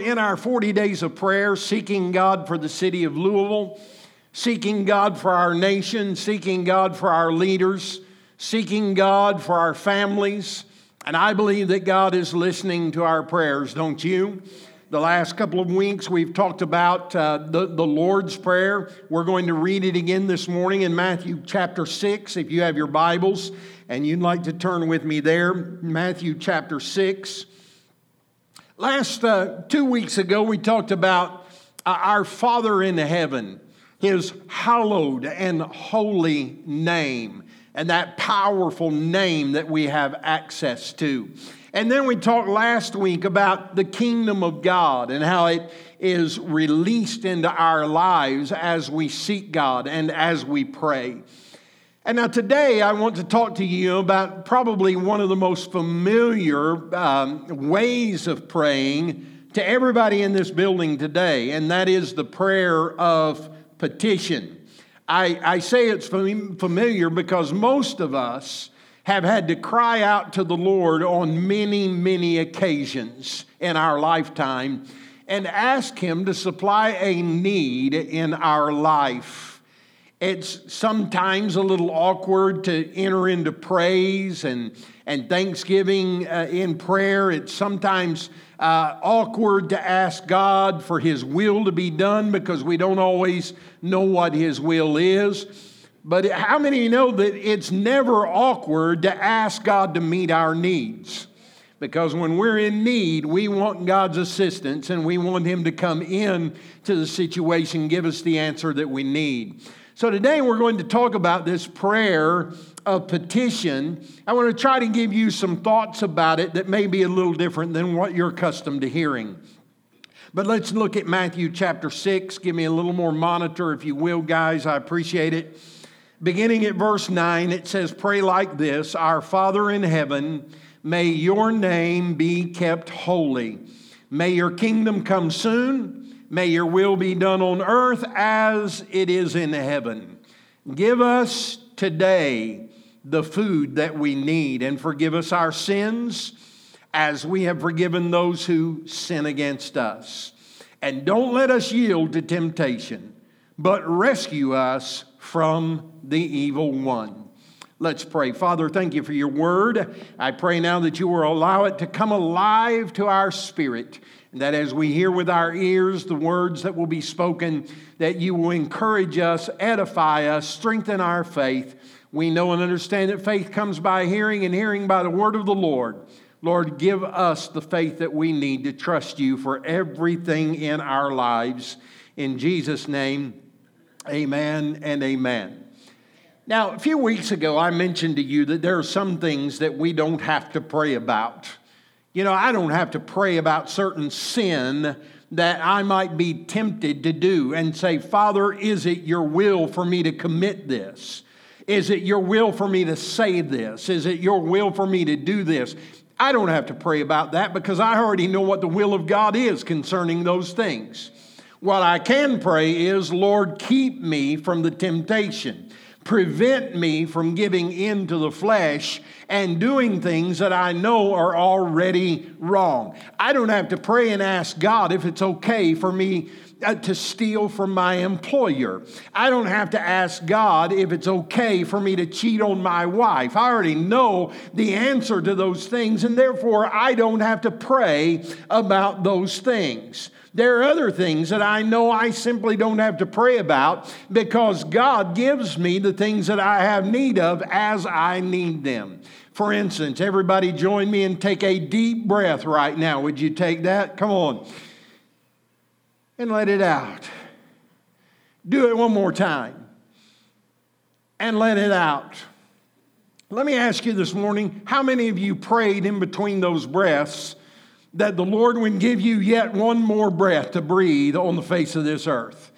In our 40 days of prayer, seeking God for the city of Louisville, seeking God for our nation, seeking God for our leaders, seeking God for our families. And I believe that God is listening to our prayers, don't you? The last couple of weeks, we've talked about uh, the, the Lord's Prayer. We're going to read it again this morning in Matthew chapter 6. If you have your Bibles and you'd like to turn with me there, Matthew chapter 6. Last uh, two weeks ago, we talked about uh, our Father in heaven, his hallowed and holy name, and that powerful name that we have access to. And then we talked last week about the kingdom of God and how it is released into our lives as we seek God and as we pray. And now, today, I want to talk to you about probably one of the most familiar um, ways of praying to everybody in this building today, and that is the prayer of petition. I, I say it's familiar because most of us have had to cry out to the Lord on many, many occasions in our lifetime and ask Him to supply a need in our life. It's sometimes a little awkward to enter into praise and, and thanksgiving uh, in prayer. It's sometimes uh, awkward to ask God for His will to be done because we don't always know what His will is. But how many know that it's never awkward to ask God to meet our needs? Because when we're in need, we want God's assistance and we want Him to come in to the situation, give us the answer that we need. So today we're going to talk about this prayer of petition. I want to try to give you some thoughts about it that may be a little different than what you're accustomed to hearing. But let's look at Matthew chapter 6. Give me a little more monitor, if you will, guys. I appreciate it. Beginning at verse 9, it says, Pray like this Our Father in heaven, may your name be kept holy. May your kingdom come soon. May your will be done on earth as it is in heaven. Give us today the food that we need and forgive us our sins as we have forgiven those who sin against us. And don't let us yield to temptation, but rescue us from the evil one. Let's pray. Father, thank you for your word. I pray now that you will allow it to come alive to our spirit and that as we hear with our ears the words that will be spoken, that you will encourage us, edify us, strengthen our faith. We know and understand that faith comes by hearing, and hearing by the word of the Lord. Lord, give us the faith that we need to trust you for everything in our lives. In Jesus' name, amen and amen. Now, a few weeks ago, I mentioned to you that there are some things that we don't have to pray about. You know, I don't have to pray about certain sin that I might be tempted to do and say, Father, is it your will for me to commit this? Is it your will for me to say this? Is it your will for me to do this? I don't have to pray about that because I already know what the will of God is concerning those things. What I can pray is, Lord, keep me from the temptation prevent me from giving in to the flesh and doing things that I know are already wrong. I don't have to pray and ask God if it's okay for me uh, to steal from my employer. I don't have to ask God if it's okay for me to cheat on my wife. I already know the answer to those things, and therefore I don't have to pray about those things. There are other things that I know I simply don't have to pray about because God gives me the things that I have need of as I need them. For instance, everybody join me and take a deep breath right now. Would you take that? Come on. And let it out. Do it one more time. And let it out. Let me ask you this morning how many of you prayed in between those breaths that the Lord would give you yet one more breath to breathe on the face of this earth.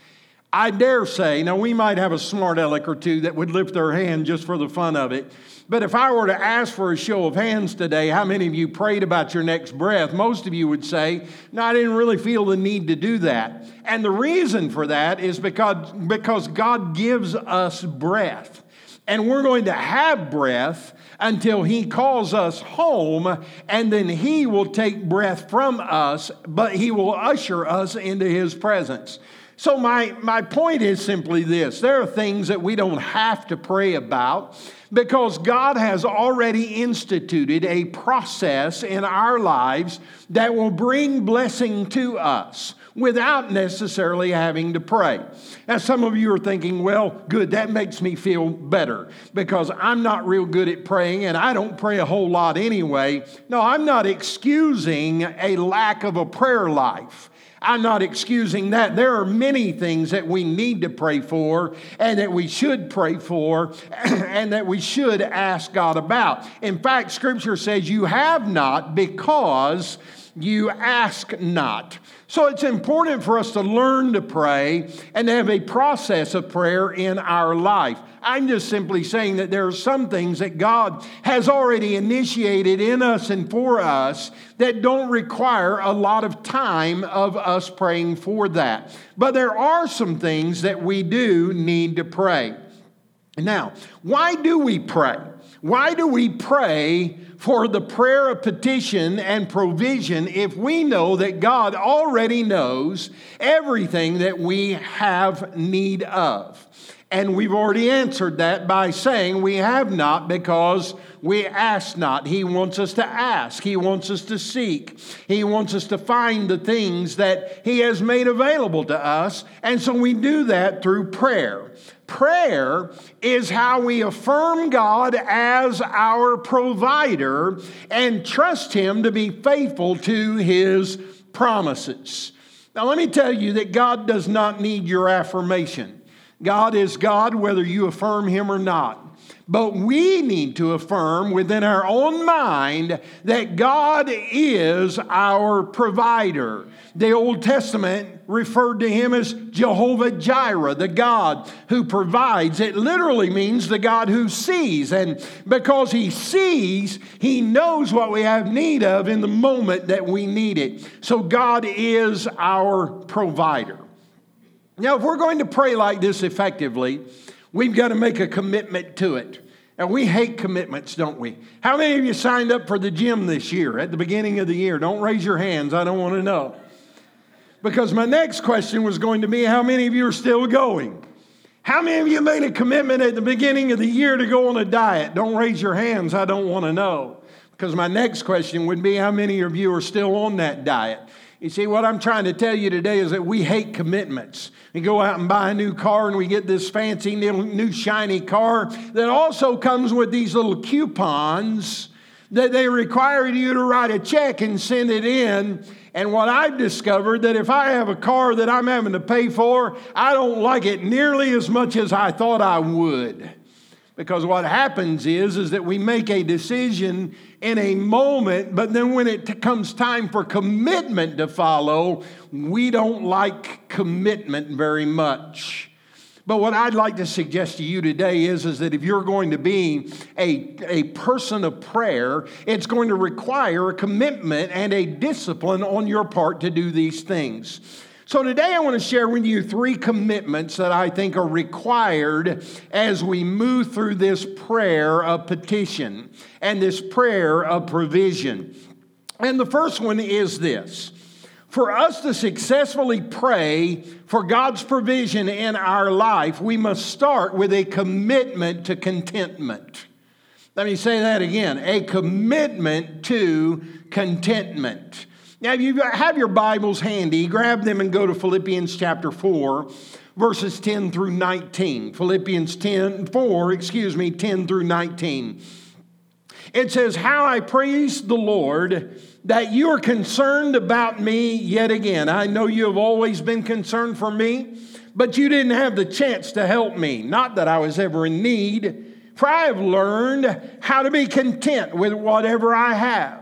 I dare say, now we might have a smart aleck or two that would lift their hand just for the fun of it. But if I were to ask for a show of hands today, how many of you prayed about your next breath? Most of you would say, No, I didn't really feel the need to do that. And the reason for that is because, because God gives us breath. And we're going to have breath until He calls us home, and then He will take breath from us, but He will usher us into His presence. So, my, my point is simply this there are things that we don't have to pray about because God has already instituted a process in our lives that will bring blessing to us without necessarily having to pray. Now, some of you are thinking, well, good, that makes me feel better because I'm not real good at praying and I don't pray a whole lot anyway. No, I'm not excusing a lack of a prayer life. I'm not excusing that. There are many things that we need to pray for and that we should pray for and that we should ask God about. In fact, Scripture says, You have not because you ask not. So it's important for us to learn to pray and to have a process of prayer in our life. I'm just simply saying that there are some things that God has already initiated in us and for us that don't require a lot of time of us praying for that. But there are some things that we do need to pray. Now, why do we pray? Why do we pray for the prayer of petition and provision if we know that God already knows everything that we have need of? And we've already answered that by saying we have not because we ask not. He wants us to ask. He wants us to seek. He wants us to find the things that He has made available to us. And so we do that through prayer. Prayer is how we affirm God as our provider and trust Him to be faithful to His promises. Now, let me tell you that God does not need your affirmation. God is God whether you affirm Him or not. But we need to affirm within our own mind that God is our provider. The Old Testament referred to him as Jehovah Jireh, the God who provides. It literally means the God who sees. And because he sees, he knows what we have need of in the moment that we need it. So God is our provider. Now, if we're going to pray like this effectively, we've got to make a commitment to it. And we hate commitments, don't we? How many of you signed up for the gym this year at the beginning of the year? Don't raise your hands, I don't want to know. Because my next question was going to be how many of you are still going? How many of you made a commitment at the beginning of the year to go on a diet? Don't raise your hands, I don't want to know. Because my next question would be how many of you are still on that diet? You see, what I'm trying to tell you today is that we hate commitments. We go out and buy a new car and we get this fancy new shiny car that also comes with these little coupons that they require you to write a check and send it in. And what I've discovered that if I have a car that I'm having to pay for, I don't like it nearly as much as I thought I would. Because what happens is, is that we make a decision in a moment, but then when it comes time for commitment to follow, we don't like commitment very much. But what I'd like to suggest to you today is, is that if you're going to be a, a person of prayer, it's going to require a commitment and a discipline on your part to do these things. So, today I want to share with you three commitments that I think are required as we move through this prayer of petition and this prayer of provision. And the first one is this for us to successfully pray for God's provision in our life, we must start with a commitment to contentment. Let me say that again a commitment to contentment. Now, if you have your Bibles handy, grab them and go to Philippians chapter 4, verses 10 through 19. Philippians 10, 4, excuse me, 10 through 19. It says, How I praise the Lord that you are concerned about me yet again. I know you have always been concerned for me, but you didn't have the chance to help me. Not that I was ever in need, for I have learned how to be content with whatever I have.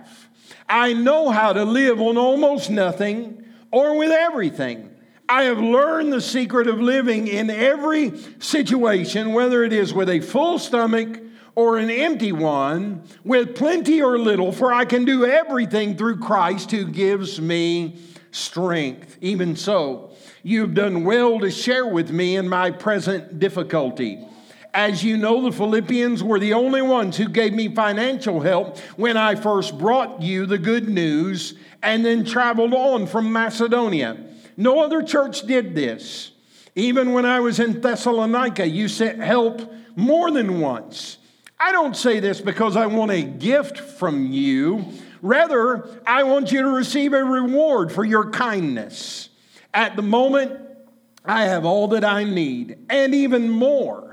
I know how to live on almost nothing or with everything. I have learned the secret of living in every situation, whether it is with a full stomach or an empty one, with plenty or little, for I can do everything through Christ who gives me strength. Even so, you've done well to share with me in my present difficulty. As you know, the Philippians were the only ones who gave me financial help when I first brought you the good news and then traveled on from Macedonia. No other church did this. Even when I was in Thessalonica, you sent help more than once. I don't say this because I want a gift from you. Rather, I want you to receive a reward for your kindness. At the moment, I have all that I need and even more.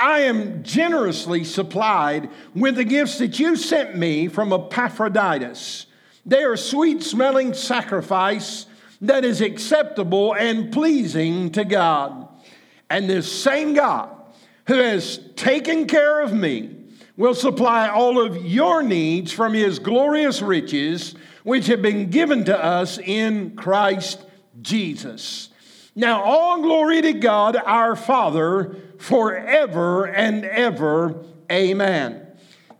I am generously supplied with the gifts that you sent me from Epaphroditus. They are sweet smelling sacrifice that is acceptable and pleasing to God. And this same God who has taken care of me will supply all of your needs from his glorious riches, which have been given to us in Christ Jesus. Now, all glory to God our Father forever and ever. Amen.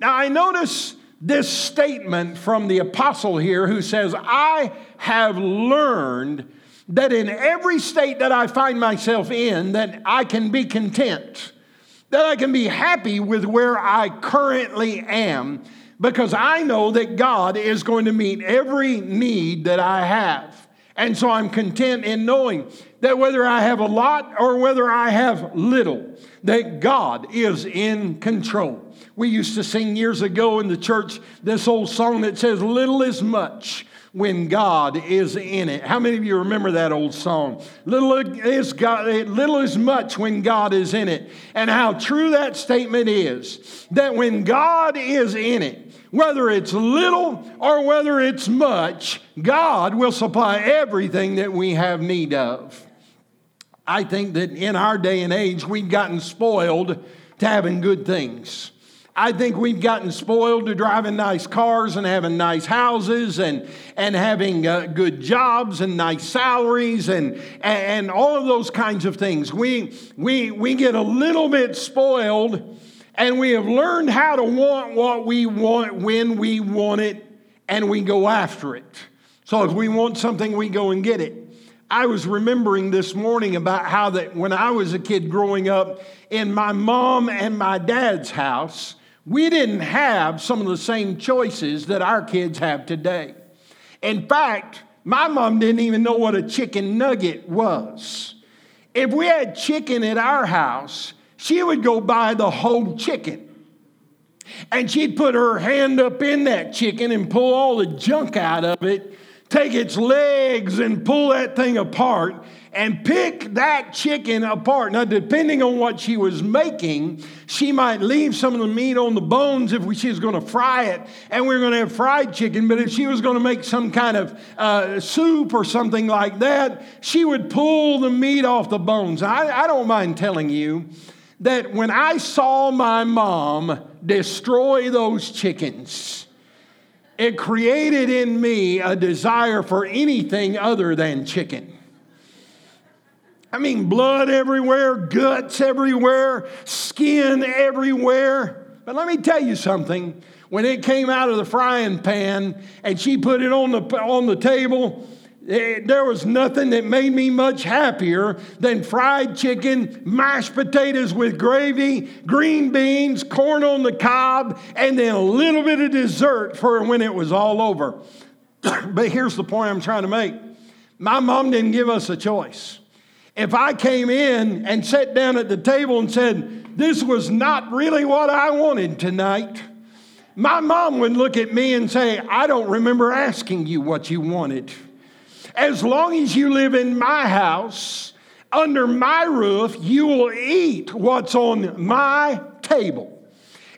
Now, I notice this statement from the apostle here who says, I have learned that in every state that I find myself in, that I can be content, that I can be happy with where I currently am, because I know that God is going to meet every need that I have. And so I'm content in knowing that whether I have a lot or whether I have little, that God is in control. We used to sing years ago in the church this old song that says, Little is much when God is in it. How many of you remember that old song? Little is, God, little is much when God is in it. And how true that statement is that when God is in it, whether it's little or whether it's much, God will supply everything that we have need of. I think that in our day and age, we've gotten spoiled to having good things. I think we've gotten spoiled to driving nice cars and having nice houses and, and having uh, good jobs and nice salaries and, and all of those kinds of things. We, we, we get a little bit spoiled and we have learned how to want what we want when we want it and we go after it. So if we want something, we go and get it. I was remembering this morning about how that when I was a kid growing up in my mom and my dad's house, we didn't have some of the same choices that our kids have today. In fact, my mom didn't even know what a chicken nugget was. If we had chicken at our house, she would go buy the whole chicken. And she'd put her hand up in that chicken and pull all the junk out of it take its legs and pull that thing apart and pick that chicken apart. Now, depending on what she was making, she might leave some of the meat on the bones if she was going to fry it, and we are going to have fried chicken. But if she was going to make some kind of uh, soup or something like that, she would pull the meat off the bones. I, I don't mind telling you that when I saw my mom destroy those chickens, it created in me a desire for anything other than chicken. I mean, blood everywhere, guts everywhere, skin everywhere. But let me tell you something. When it came out of the frying pan and she put it on the, on the table, Eh, there was nothing that made me much happier than fried chicken, mashed potatoes with gravy, green beans, corn on the cob, and then a little bit of dessert for when it was all over. but here's the point I'm trying to make my mom didn't give us a choice. If I came in and sat down at the table and said, This was not really what I wanted tonight, my mom would look at me and say, I don't remember asking you what you wanted. As long as you live in my house, under my roof, you will eat what's on my table.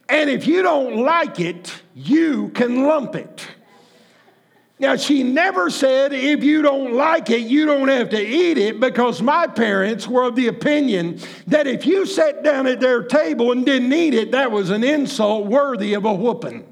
And if you don't like it, you can lump it. Now, she never said, if you don't like it, you don't have to eat it, because my parents were of the opinion that if you sat down at their table and didn't eat it, that was an insult worthy of a whooping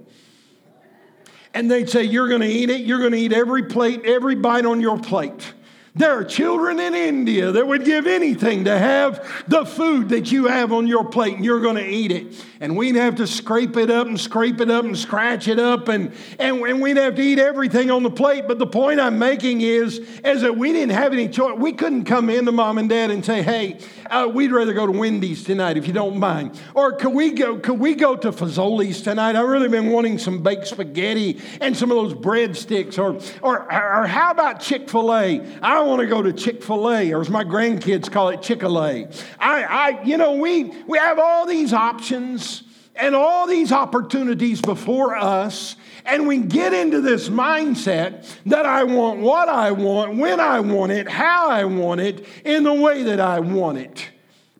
and they'd say, You're going to eat it. You're going to eat every plate, every bite on your plate. There are children in India that would give anything to have the food that you have on your plate and you're going to eat it. And we'd have to scrape it up and scrape it up and scratch it up and, and, and we'd have to eat everything on the plate. But the point I'm making is, is that we didn't have any choice. We couldn't come in to mom and dad and say, hey, uh, we'd rather go to Wendy's tonight if you don't mind. Or could we go, could we go to Fazoli's tonight? I've really been wanting some baked spaghetti and some of those breadsticks. Or, or, or how about Chick fil A? I want to go to Chick fil A, or as my grandkids call it, Chick fil A. I, I, you know, we, we have all these options and all these opportunities before us, and we get into this mindset that I want what I want, when I want it, how I want it, in the way that I want it.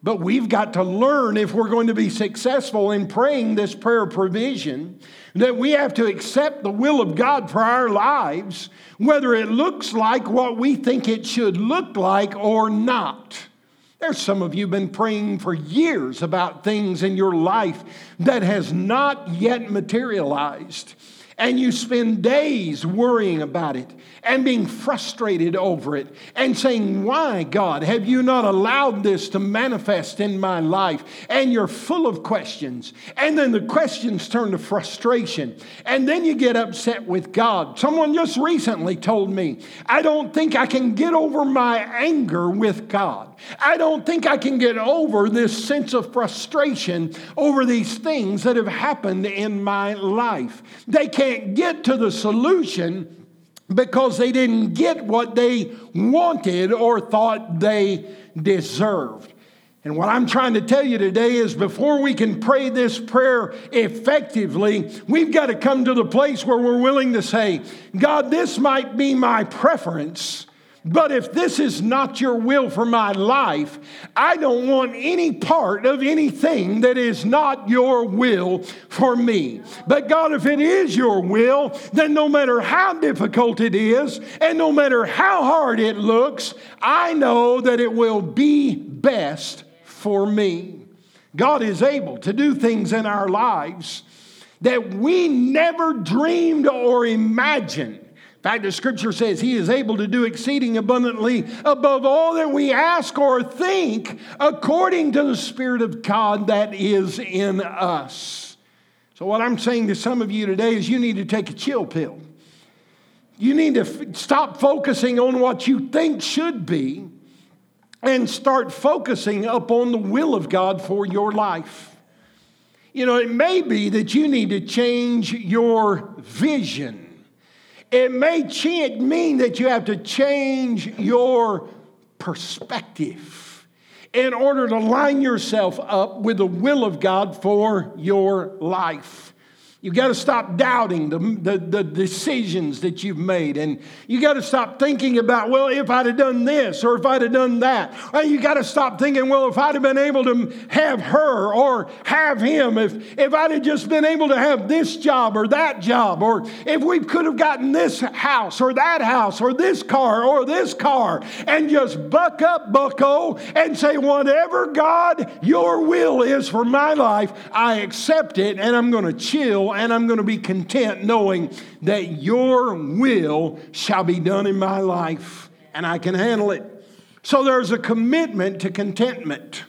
But we've got to learn if we're going to be successful in praying this prayer provision that we have to accept the will of God for our lives, whether it looks like what we think it should look like or not. There's some of you been praying for years about things in your life that has not yet materialized and you spend days worrying about it and being frustrated over it and saying, Why, God, have you not allowed this to manifest in my life? And you're full of questions. And then the questions turn to frustration. And then you get upset with God. Someone just recently told me, I don't think I can get over my anger with God. I don't think I can get over this sense of frustration over these things that have happened in my life. They can't get to the solution because they didn't get what they wanted or thought they deserved. And what I'm trying to tell you today is before we can pray this prayer effectively, we've got to come to the place where we're willing to say, God, this might be my preference, but if this is not your will for my life, I don't want any part of anything that is not your will for me. But God, if it is your will, then no matter how difficult it is and no matter how hard it looks, I know that it will be best for me. God is able to do things in our lives that we never dreamed or imagined. In fact, the scripture says he is able to do exceeding abundantly above all that we ask or think according to the Spirit of God that is in us. So, what I'm saying to some of you today is you need to take a chill pill. You need to f- stop focusing on what you think should be and start focusing upon the will of God for your life. You know, it may be that you need to change your vision. It may mean that you have to change your perspective in order to line yourself up with the will of God for your life. You've got to stop doubting the, the, the, decisions that you've made. And you got to stop thinking about, well, if I'd have done this or if I'd have done that. Or you got to stop thinking, well, if I'd have been able to have her or have him, if, if I'd have just been able to have this job or that job, or if we could have gotten this house or that house or this car or this car, and just buck up, bucko, and say, whatever God, your will is for my life, I accept it and I'm going to chill and I'm going to be content knowing that your will shall be done in my life and I can handle it. So there's a commitment to contentment.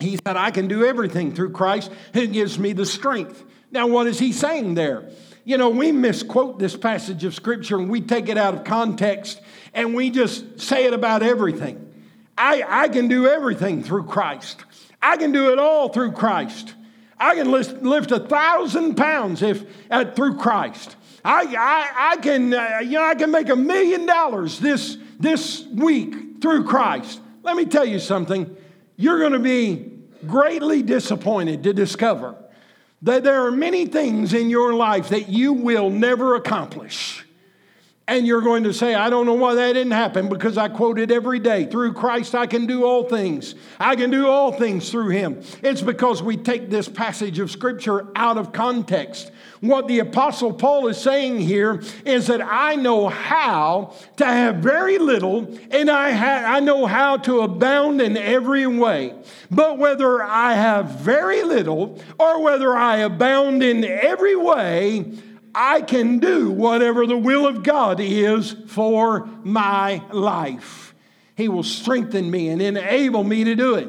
He said, I can do everything through Christ who gives me the strength. Now, what is he saying there? You know, we misquote this passage of Scripture and we take it out of context and we just say it about everything. I, I can do everything through Christ. I can do it all through Christ. I can lift, a thousand pounds if uh, through Christ. I, I, I can, uh, you know, I can make a million dollars this, this week through Christ. Let me tell you something. You're going to be greatly disappointed to discover that there are many things in your life that you will never accomplish. And you're going to say, I don't know why that didn't happen because I quote it every day. Through Christ, I can do all things. I can do all things through Him. It's because we take this passage of Scripture out of context. What the Apostle Paul is saying here is that I know how to have very little and I, ha- I know how to abound in every way. But whether I have very little or whether I abound in every way, I can do whatever the will of God is for my life. He will strengthen me and enable me to do it.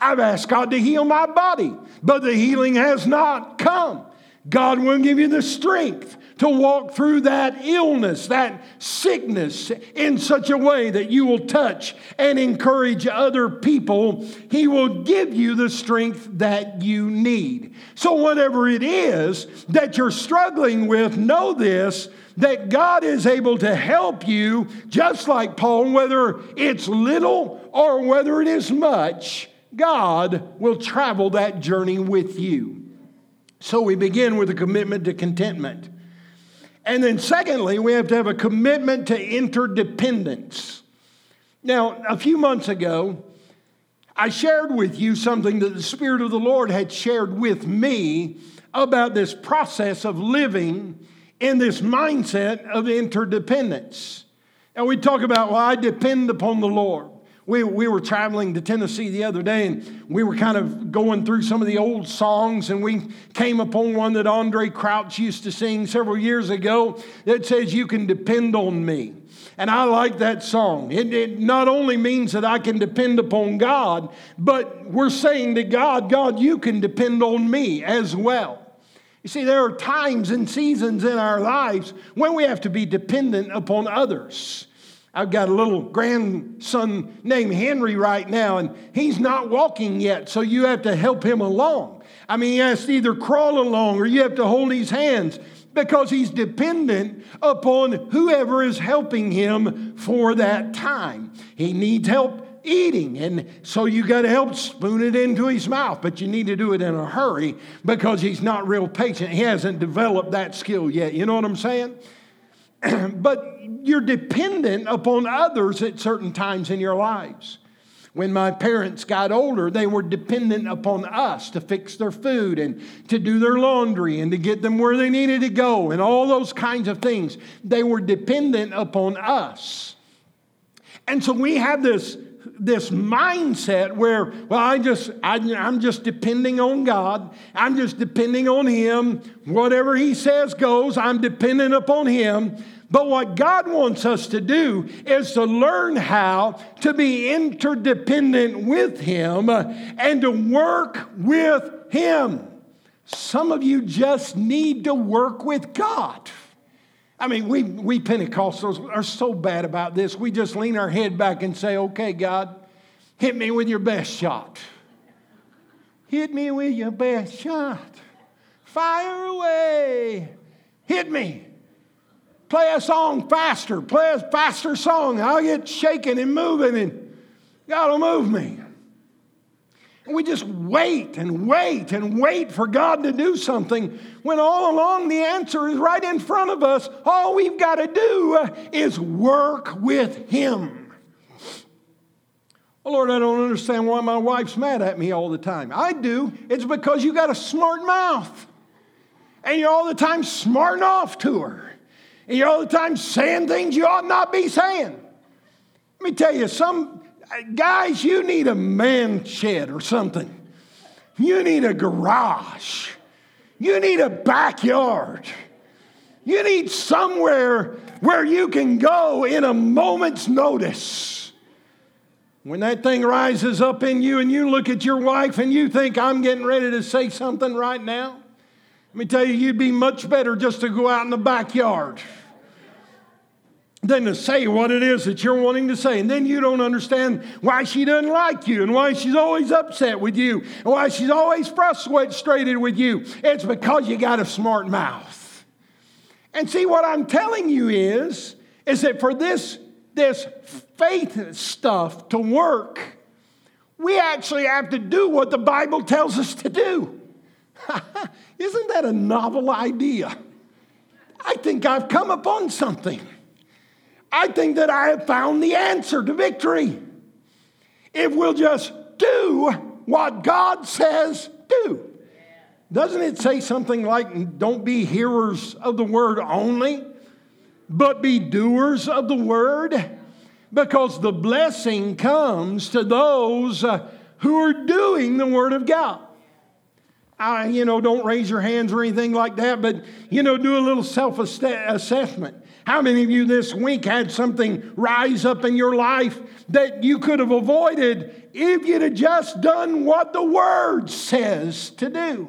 I've asked God to heal my body, but the healing has not come. God will give you the strength to walk through that illness, that sickness in such a way that you will touch and encourage other people. He will give you the strength that you need. So, whatever it is that you're struggling with, know this that God is able to help you, just like Paul, whether it's little or whether it is much, God will travel that journey with you. So we begin with a commitment to contentment. And then, secondly, we have to have a commitment to interdependence. Now, a few months ago, I shared with you something that the Spirit of the Lord had shared with me about this process of living in this mindset of interdependence. And we talk about, well, I depend upon the Lord. We, we were traveling to Tennessee the other day and we were kind of going through some of the old songs and we came upon one that Andraé Crouch used to sing several years ago that says, You can depend on me. And I like that song. It, it, not only means that I can depend upon God, but we're saying to God, God, you can depend on me as well. You see, there are times and seasons in our lives when we have to be dependent upon others. I've got a little grandson named Henry right now, and he's not walking yet, so you have to help him along. I mean, he has to either crawl along or you have to hold his hands because he's dependent upon whoever is helping him for that time. He needs help eating. And so you got to help spoon it into his mouth, but you need to do it in a hurry because he's not real patient. He hasn't developed that skill yet. You know what I'm saying? but you're dependent upon others at certain times in your lives. When my parents got older, they were dependent upon us to fix their food and to do their laundry and to get them where they needed to go and all those kinds of things. They were dependent upon us. And so we have this this mindset where, well, I just, I, I'm just depending on God. I'm just depending on Him. Whatever He says goes. I'm dependent upon Him. But what God wants us to do is to learn how to be interdependent with Him and to work with Him. Some of you just need to work with God. I mean, we, we Pentecostals are so bad about this. We just lean our head back and say, okay, God, hit me with your best shot. Hit me with your best shot. Fire away. Hit me. Play a song faster. Play a faster song. I'll get shaking and moving, and God will move me. We just wait and wait and wait for God to do something when all along the answer is right in front of us. All we've got to do is work with Him. Well, Lord, I don't understand why my wife's mad at me all the time. I do. It's because you got a smart mouth. And you're all the time smarting off to her. And you're all the time saying things you ought not be saying. Let me tell you, some guys, you need a man shed or something. You need a garage. You need a backyard. You need somewhere where you can go in a moment's notice. When that thing rises up in you and you look at your wife and you think, I'm getting ready to say something right now, let me tell you, you'd be much better just to go out in the backyard than to say what it is that you're wanting to say. And then you don't understand why she doesn't like you and why she's always upset with you and why she's always frustrated with you. It's because you got a smart mouth. And see, what I'm telling you is, is that for this, this faith stuff to work, we actually have to do what the Bible tells us to do. Isn't that a novel idea? I think I've come upon something. I think that I have found the answer to victory. If we'll just do what God says do. Doesn't it say something like, don't be hearers of the word only, but be doers of the word? Because the blessing comes to those uh, who are doing the word of God. I, you know, don't raise your hands or anything like that, but, you know, do a little self assessment. How many of you this week had something rise up in your life that you could have avoided if you'd have just done what the Word says to do?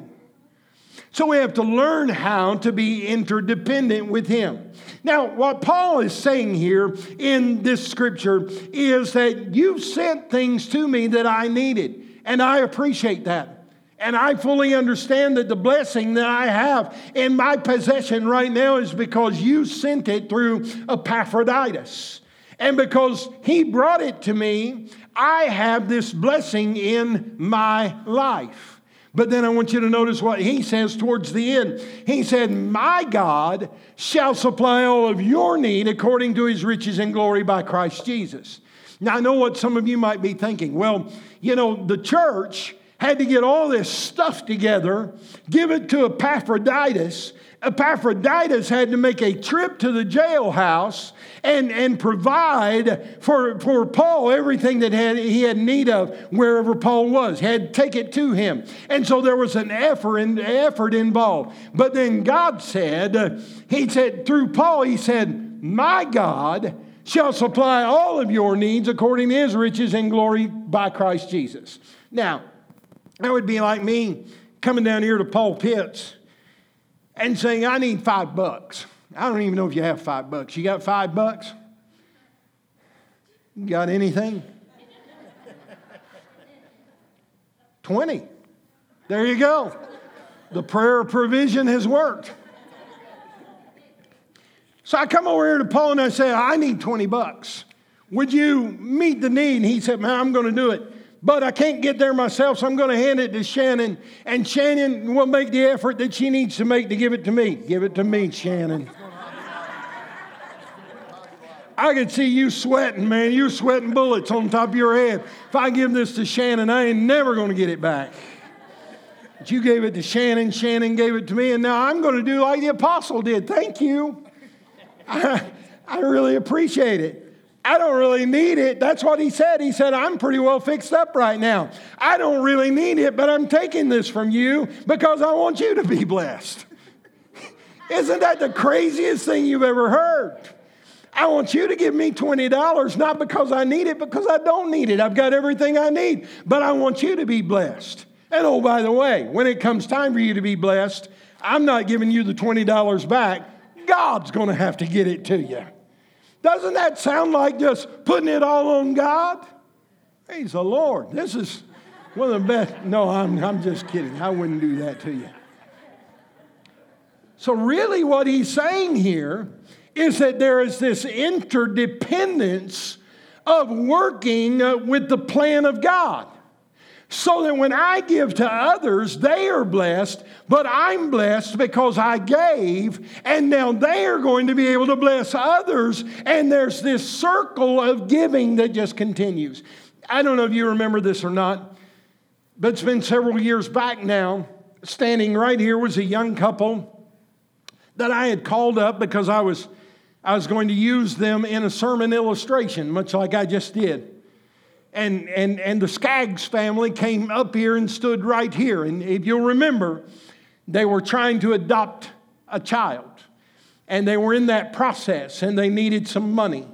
So we have to learn how to be interdependent with Him. Now, what Paul is saying here in this scripture is that you've sent things to me that I needed, and I appreciate that. And I fully understand that the blessing that I have in my possession right now is because you sent it through Epaphroditus. And because he brought it to me, I have this blessing in my life. But then I want you to notice what he says towards the end. He said, My God shall supply all of your need according to his riches and glory by Christ Jesus. Now, I know what some of you might be thinking. Well, you know, the church had to get all this stuff together, give it to Epaphroditus. Epaphroditus had to make a trip to the jailhouse and, and provide for, for Paul everything that had, he had need of wherever Paul was, had to take it to him. And so there was an effort, in, effort involved. But then God said, He said, through Paul, He said, My God shall supply all of your needs according to His riches and glory by Christ Jesus. Now, that would be like me coming down here to Paul Pitts and saying, I need five bucks. I don't even know if you have five bucks. You got five bucks? You got anything? 20. There you go. The prayer of provision has worked. So I come over here to Paul and I say, I need 20 bucks. Would you meet the need? And he said, Man, I'm going to do it but I can't get there myself, so I'm going to hand it to Shannon, and Shannon will make the effort that she needs to make to give it to me. Give it to me, Shannon. I can see you sweating, man. You're sweating bullets on top of your head. If I give this to Shannon, I ain't never going to get it back. But you gave it to Shannon, Shannon gave it to me, and now I'm going to do like the apostle did. Thank you. I, I really appreciate it. I don't really need it. That's what he said. He said, I'm pretty well fixed up right now. I don't really need it, but I'm taking this from you because I want you to be blessed. Isn't that the craziest thing you've ever heard? I want you to give me $20, not because I need it, because I don't need it. I've got everything I need, but I want you to be blessed. And oh, by the way, when it comes time for you to be blessed, I'm not giving you the $20 back. God's going to have to get it to you. Doesn't that sound like just putting it all on God? Praise the Lord. This is one of the best. No, I'm, I'm just kidding. I wouldn't do that to you. So, really, what he's saying here is that there is this interdependence of working uh, with the plan of God so that when I give to others, they are blessed, but I'm blessed because I gave, and now they are going to be able to bless others, and there's this circle of giving that just continues. I don't know if you remember this or not, but it's been several years back now. Standing right here was a young couple that I had called up because I was, I was going to use them in a sermon illustration, much like I just did and, and, and the Skaggs family came up here and stood right here. And if you'll remember, they were trying to adopt a child. And they were in that process and they needed some money.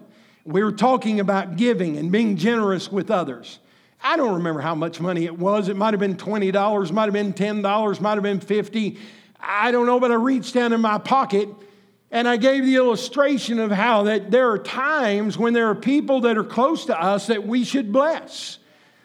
We were talking about giving and being generous with others. I don't remember how much money it was. It might have been $20, might have been $10, might have been 50. I don't know, but I reached down in my pocket and I gave the illustration of how that there are times when there are people that are close to us that we should bless.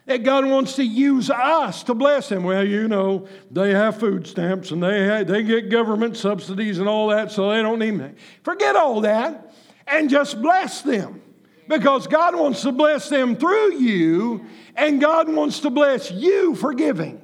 That God wants to use us to bless them. Well, you know, they have food stamps and they, have, they get government subsidies and all that, so they don't need me. Forget all that and just bless them. Because God wants to bless them through you, and God wants to bless you for giving.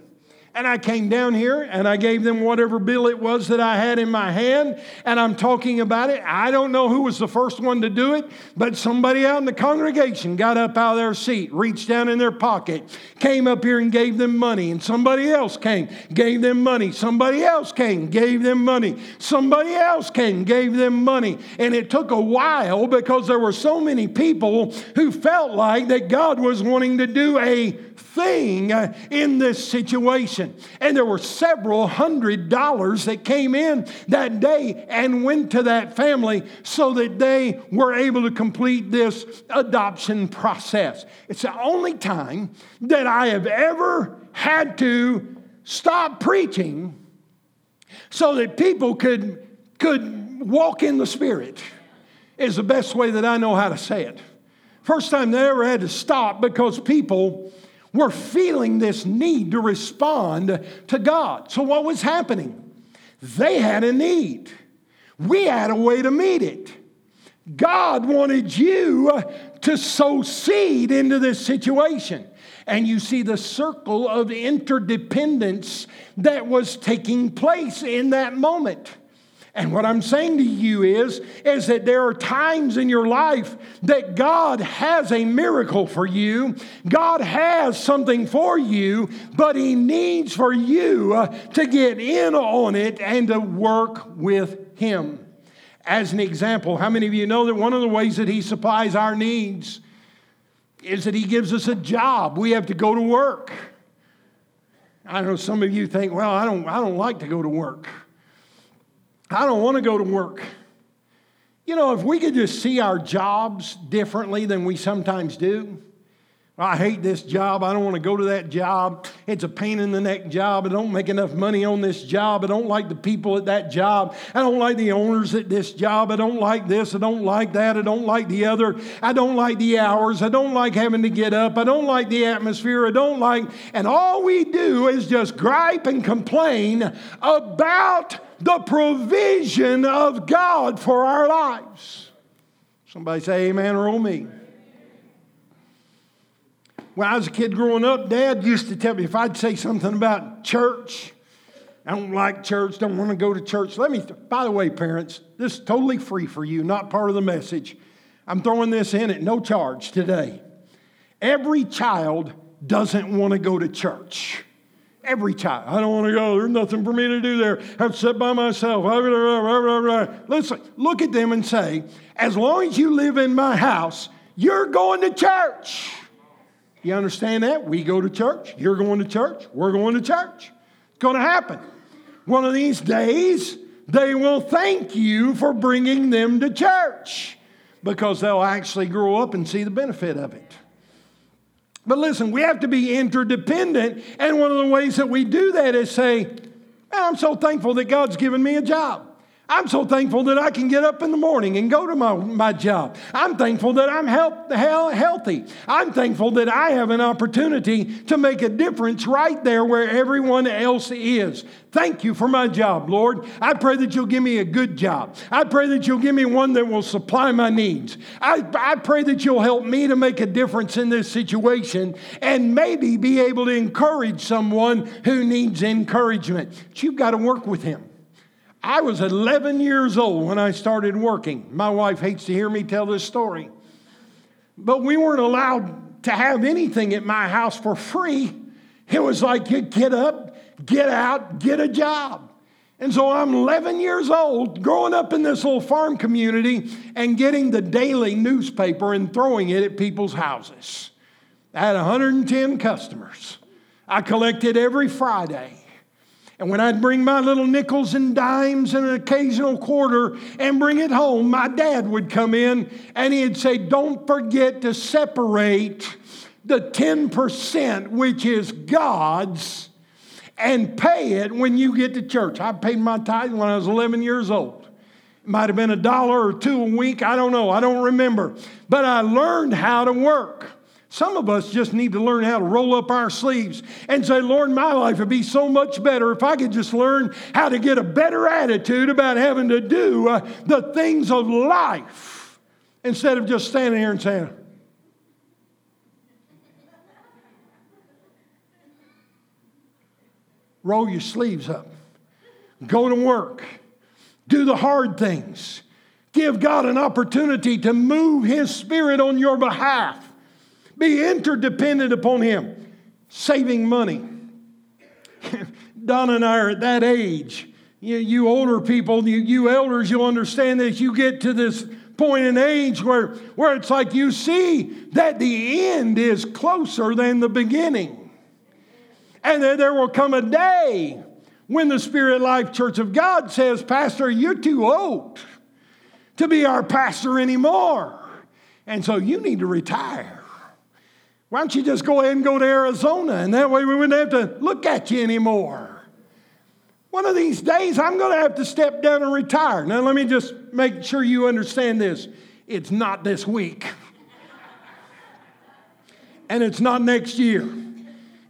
And I came down here and I gave them whatever bill it was that I had in my hand, and I'm talking about it. I don't know who was the first one to do it, but somebody out in the congregation got up out of their seat, reached down in their pocket, came up here and gave them money, and somebody else came, gave them money. Somebody else came, gave them money. Somebody else came, gave them money. And it took a while because there were so many people who felt like that God was wanting to do a thing in this situation. And there were several hundred dollars that came in that day and went to that family so that they were able to complete this adoption process. It's the only time that I have ever had to stop preaching so that people could, could walk in the Spirit, is the best way that I know how to say it. First time they ever had to stop because people were feeling this need to respond to God. So, what was happening? They had a need. We had a way to meet it. God wanted you to sow seed into this situation. And you see the circle of interdependence that was taking place in that moment. And what I'm saying to you is, is that there are times in your life that God has a miracle for you. God has something for you, but He needs for you uh, to get in on it and to work with Him. As an example, how many of you know that one of the ways that He supplies our needs is that He gives us a job? We have to go to work. I know some of you think, well, I don't, I don't like to go to work. I don't want to go to work. You know, if we could just see our jobs differently than we sometimes do, I hate this job. I don't want to go to that job. It's a pain in the neck job. I don't make enough money on this job. I don't like the people at that job. I don't like the owners at this job. I don't like this. I don't like that. I don't like the other. I don't like the hours. I don't like having to get up. I don't like the atmosphere. I don't like. And all we do is just gripe and complain about the provision of God for our lives. Somebody say amen or me. When I was a kid growing up, Dad used to tell me if I'd say something about church, I don't like church, don't want to go to church. Let me, by the way, parents, this is totally free for you, not part of the message. I'm throwing this in at no charge today. Every child doesn't want to go to church. Every time. I don't want to go. There's nothing for me to do there. I have to sit by myself. Listen, look at them and say, as long as you live in my house, you're going to church. You understand that? We go to church. You're going to church. We're going to church. It's going to happen. One of these days, they will thank you for bringing them to church because they'll actually grow up and see the benefit of it. But listen, we have to be interdependent. And one of the ways that we do that is say, I'm so thankful that God's given me a job. I'm so thankful that I can get up in the morning and go to my, my job. I'm thankful that I'm help, healthy. I'm thankful that I have an opportunity to make a difference right there where everyone else is. Thank you for my job, Lord. I pray that you'll give me a good job. I pray that you'll give me one that will supply my needs. I, I pray that you'll help me to make a difference in this situation and maybe be able to encourage someone who needs encouragement. But you've got to work with him. I was 11 years old when I started working. My wife hates to hear me tell this story. But we weren't allowed to have anything at my house for free. It was like you get up, get out, get a job. And so I'm 11 years old, growing up in this little farm community and getting the daily newspaper and throwing it at people's houses. I had 110 customers. I collected every Friday. And when I'd bring my little nickels and dimes and an occasional quarter and bring it home, my dad would come in and he'd say, Don't forget to separate the 10%, which is God's, and pay it when you get to church. I paid my tithe when I was 11 years old. It might have been a dollar or two a week. I don't know. I don't remember. But I learned how to work. Some of us just need to learn how to roll up our sleeves and say, Lord, my life would be so much better if I could just learn how to get a better attitude about having to do uh, the things of life instead of just standing here and saying, roll your sleeves up, go to work, do the hard things, give God an opportunity to move His Spirit on your behalf. Be interdependent upon Him. Saving money. Don and I are at that age. You, you older people, you, you elders, you'll understand that you get to this point in age where, where it's like you see that the end is closer than the beginning. And then there will come a day when the Spirit Life Church of God says, Pastor, you're too old to be our pastor anymore. And so you need to retire. Why don't you just go ahead and go to Arizona and that way we wouldn't have to look at you anymore? One of these days, I'm going to have to step down and retire. Now, let me just make sure you understand this. It's not this week, and it's not next year.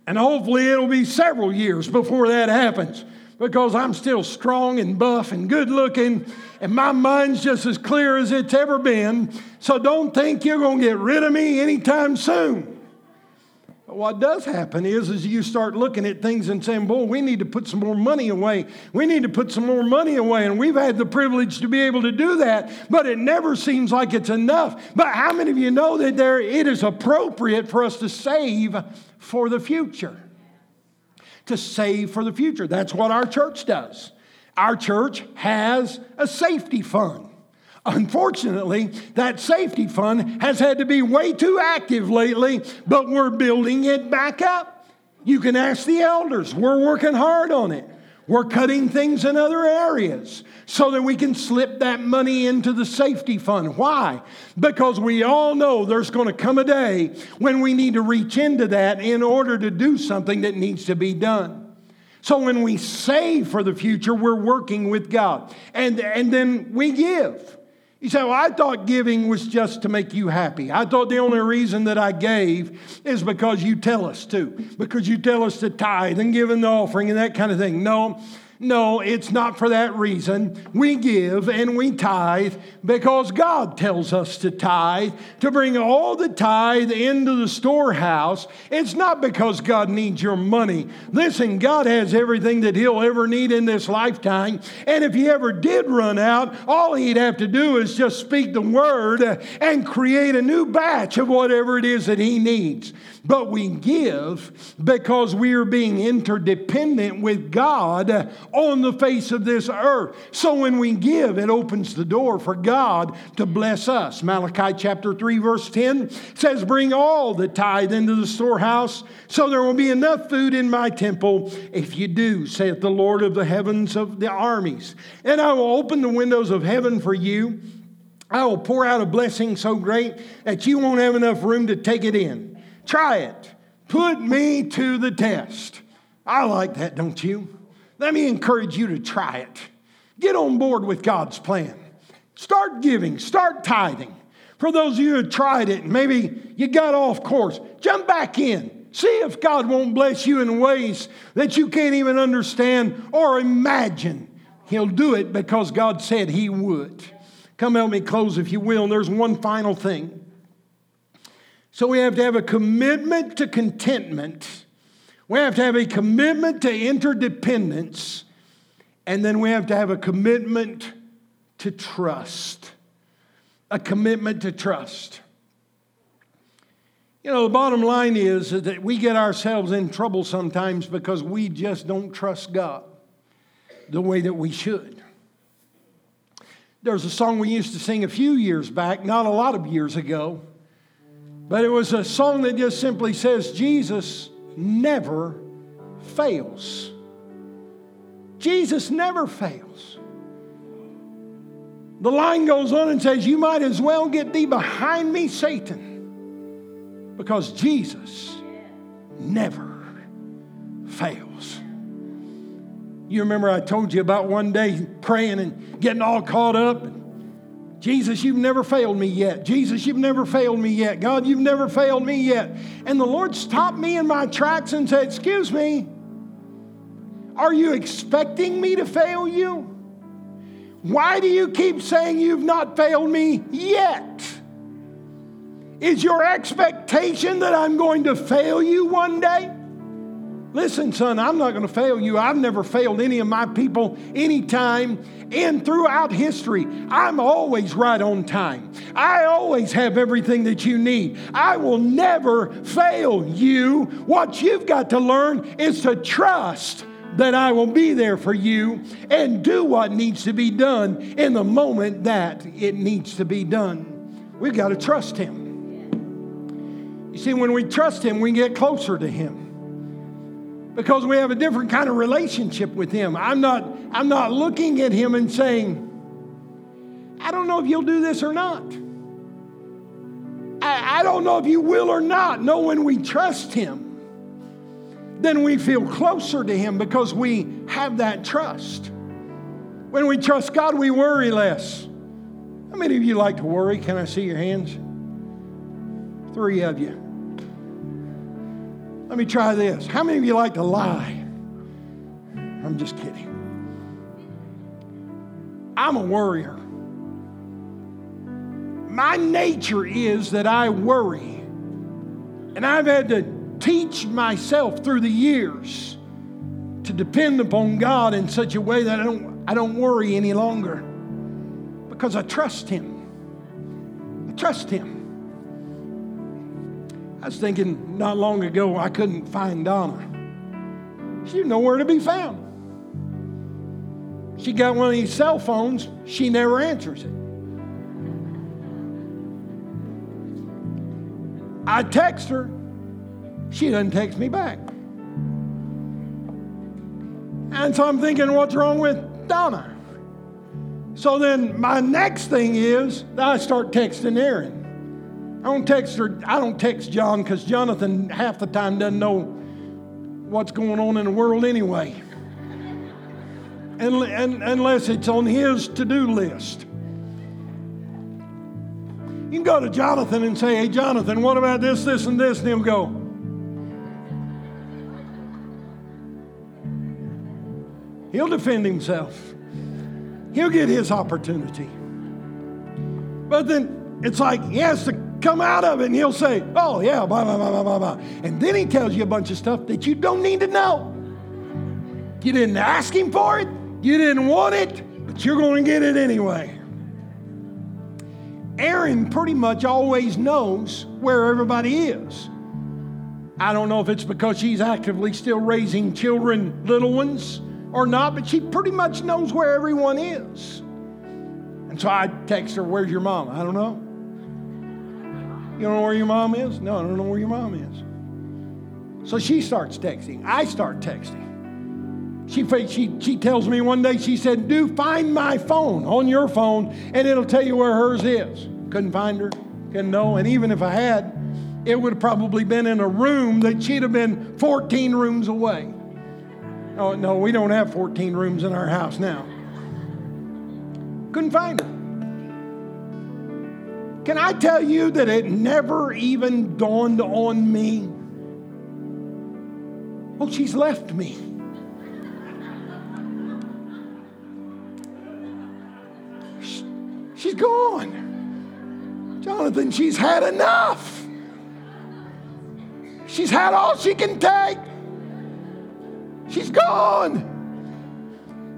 And hopefully, it'll be several years before that happens because I'm still strong and buff and good looking, and my mind's just as clear as it's ever been. So don't think you're going to get rid of me anytime soon. What does happen is, is you start looking at things and saying, boy, we need to put some more money away. We need to put some more money away. And we've had the privilege to be able to do that, but it never seems like it's enough. But how many of you know that there it is appropriate for us to save for the future? to save for the future. That's what our church does. Our church has a safety fund. Unfortunately, that safety fund has had to be way too active lately, but we're building it back up. You can ask the elders, we're working hard on it. We're cutting things in other areas so that we can slip that money into the safety fund. Why? Because we all know there's going to come a day when we need to reach into that in order to do something that needs to be done. So when we save for the future, we're working with God. And, and then we give. You say, Well, I thought giving was just to make you happy. I thought the only reason that I gave is because you tell us to, because you tell us to tithe and give an offering and that kind of thing. No, no, it's not for that reason. We give and we tithe because God tells us to tithe, to bring all the tithe into the storehouse. It's not because God needs your money. Listen, God has everything that He'll ever need in this lifetime. And if He ever did run out, all He'd have to do is just speak the word and create a new batch of whatever it is that He needs. But we give because we are being interdependent with God on the face of this earth. So when we give, it opens the door for God to bless us. Malachi chapter 3, verse 10 says, Bring all the tithe into the storehouse, so there will be enough food in my temple. If you do, saith the Lord of the heavens of the armies, and I will open the windows of heaven for you. I will pour out a blessing so great that you won't have enough room to take it in. Try it. Put me to the test. I like that, don't you? Let me encourage you to try it. Get on board with God's plan. Start giving, start tithing. For those of you who tried it, and maybe you got off course, jump back in. See if God won't bless you in ways that you can't even understand or imagine. He'll do it because God said He would. Come help me close, if you will. And there's one final thing. So we have to have a commitment to contentment we have to have a commitment to interdependence, and then we have to have a commitment to trust. A commitment to trust. You know, the bottom line is that we get ourselves in trouble sometimes because we just don't trust God the way that we should. There's a song we used to sing a few years back, not a lot of years ago, but it was a song that just simply says, Jesus never fails. Jesus never fails. The line goes on and says, You might as well get thee behind me, Satan, because Jesus never fails. You remember I told you about one day praying and getting all caught up. Jesus, you've never failed me yet. Jesus, you've never failed me yet. God, you've never failed me yet. And the Lord stopped me in my tracks and said, Excuse me, are you expecting me to fail you? Why do you keep saying you've not failed me yet? Is your expectation that I'm going to fail you one day? Listen, son, I'm not going to fail you. I've never failed any of my people anytime and throughout history. I'm always right on time. I always have everything that you need. I will never fail you. What you've got to learn is to trust that I will be there for you and do what needs to be done in the moment that it needs to be done. We've got to trust Him. You see, when we trust Him, we get closer to Him. Because we have a different kind of relationship with Him. I'm not, I'm not looking at Him and saying, I don't know if you'll do this or not. I, I don't know if you will or not. No, when we trust Him, then we feel closer to Him because we have that trust. When we trust God, we worry less. How many of you like to worry? Can I see your hands? Three of you. Let me try this. How many of you like to lie? I'm just kidding. I'm a worrier. My nature is that I worry. And I've had to teach myself through the years to depend upon God in such a way that I don't, I don't worry any longer because I trust Him. I trust Him. I was thinking not long ago I couldn't find Donna. She's nowhere to be found. She got one of these cell phones, she never answers it. I text her, she doesn't text me back. And so I'm thinking, what's wrong with Donna? So then my next thing is I start texting Aaron. I don't text her, I don't text John because Jonathan half the time doesn't know what's going on in the world anyway. And, and, unless it's on his to do list. You can go to Jonathan and say, Hey, Jonathan, what about this, this, and this? And he'll go, He'll defend himself. He'll get his opportunity. But then it's like he has to come out of it and he'll say, Oh, yeah, blah, blah, blah, blah, blah, blah. And then he tells you a bunch of stuff that you don't need to know. You didn't ask him for it, you didn't want it, but you're going to get it anyway. Aaron pretty much always knows where everybody is. I don't know if it's because she's actively still raising children, little ones, or not, but she pretty much knows where everyone is. And so I text her, Where's your mom? I don't know. You don't know where your mom is? No, I don't know where your mom is. So she starts texting. I start texting. She, she, she tells me one day, she said, Do find my phone on your phone and it'll tell you where hers is. Couldn't find her, couldn't know. And even if I had, it would have probably been in a room that she'd have been 14 rooms away. Oh, no, we don't have 14 rooms in our house now. Couldn't find her. Can I tell you that it never even dawned on me? Well, she's left me. She's gone. Jonathan, she's had enough. She's had all she can take. She's gone.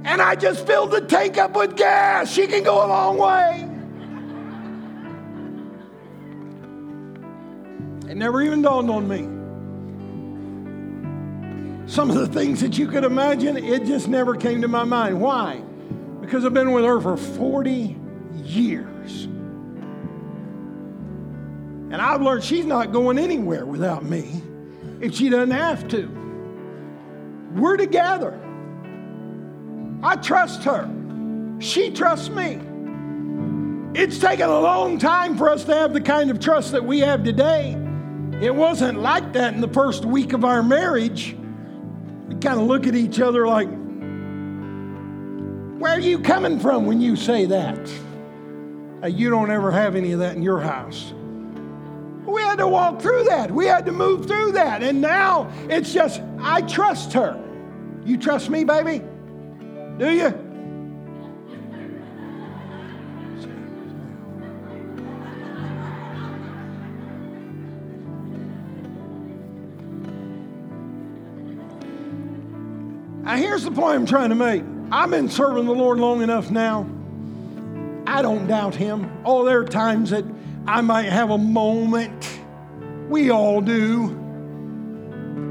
And I just filled the tank up with gas. She can go a long way. It never even dawned on me. Some of the things that you could imagine, it just never came to my mind. Why? Because I've been with her for 40 years. And I've learned she's not going anywhere without me if she doesn't have to. We're together. I trust her. She trusts me. It's taken a long time for us to have the kind of trust that we have today. It wasn't like that in the first week of our marriage. We kind of look at each other like, Where are you coming from when you say that? You don't ever have any of that in your house. We had to walk through that. We had to move through that. And now it's just, I trust her. You trust me, baby? Do you? Here's the point I'm trying to make. I've been serving the Lord long enough now. I don't doubt Him. Oh, there are times that I might have a moment. We all do.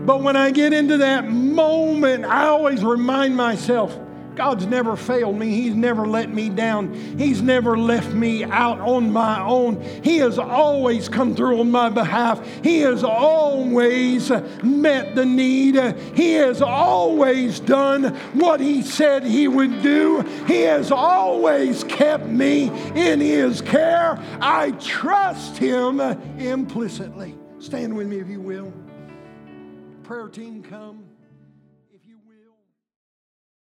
But when I get into that moment, I always remind myself God's never failed me. He's never let me down. He's never left me out on my own. He has always come through on my behalf. He has always met the need. He has always done what He said He would do. He has always kept me in His care. I trust Him implicitly. Stand with me if you will. Prayer team, come.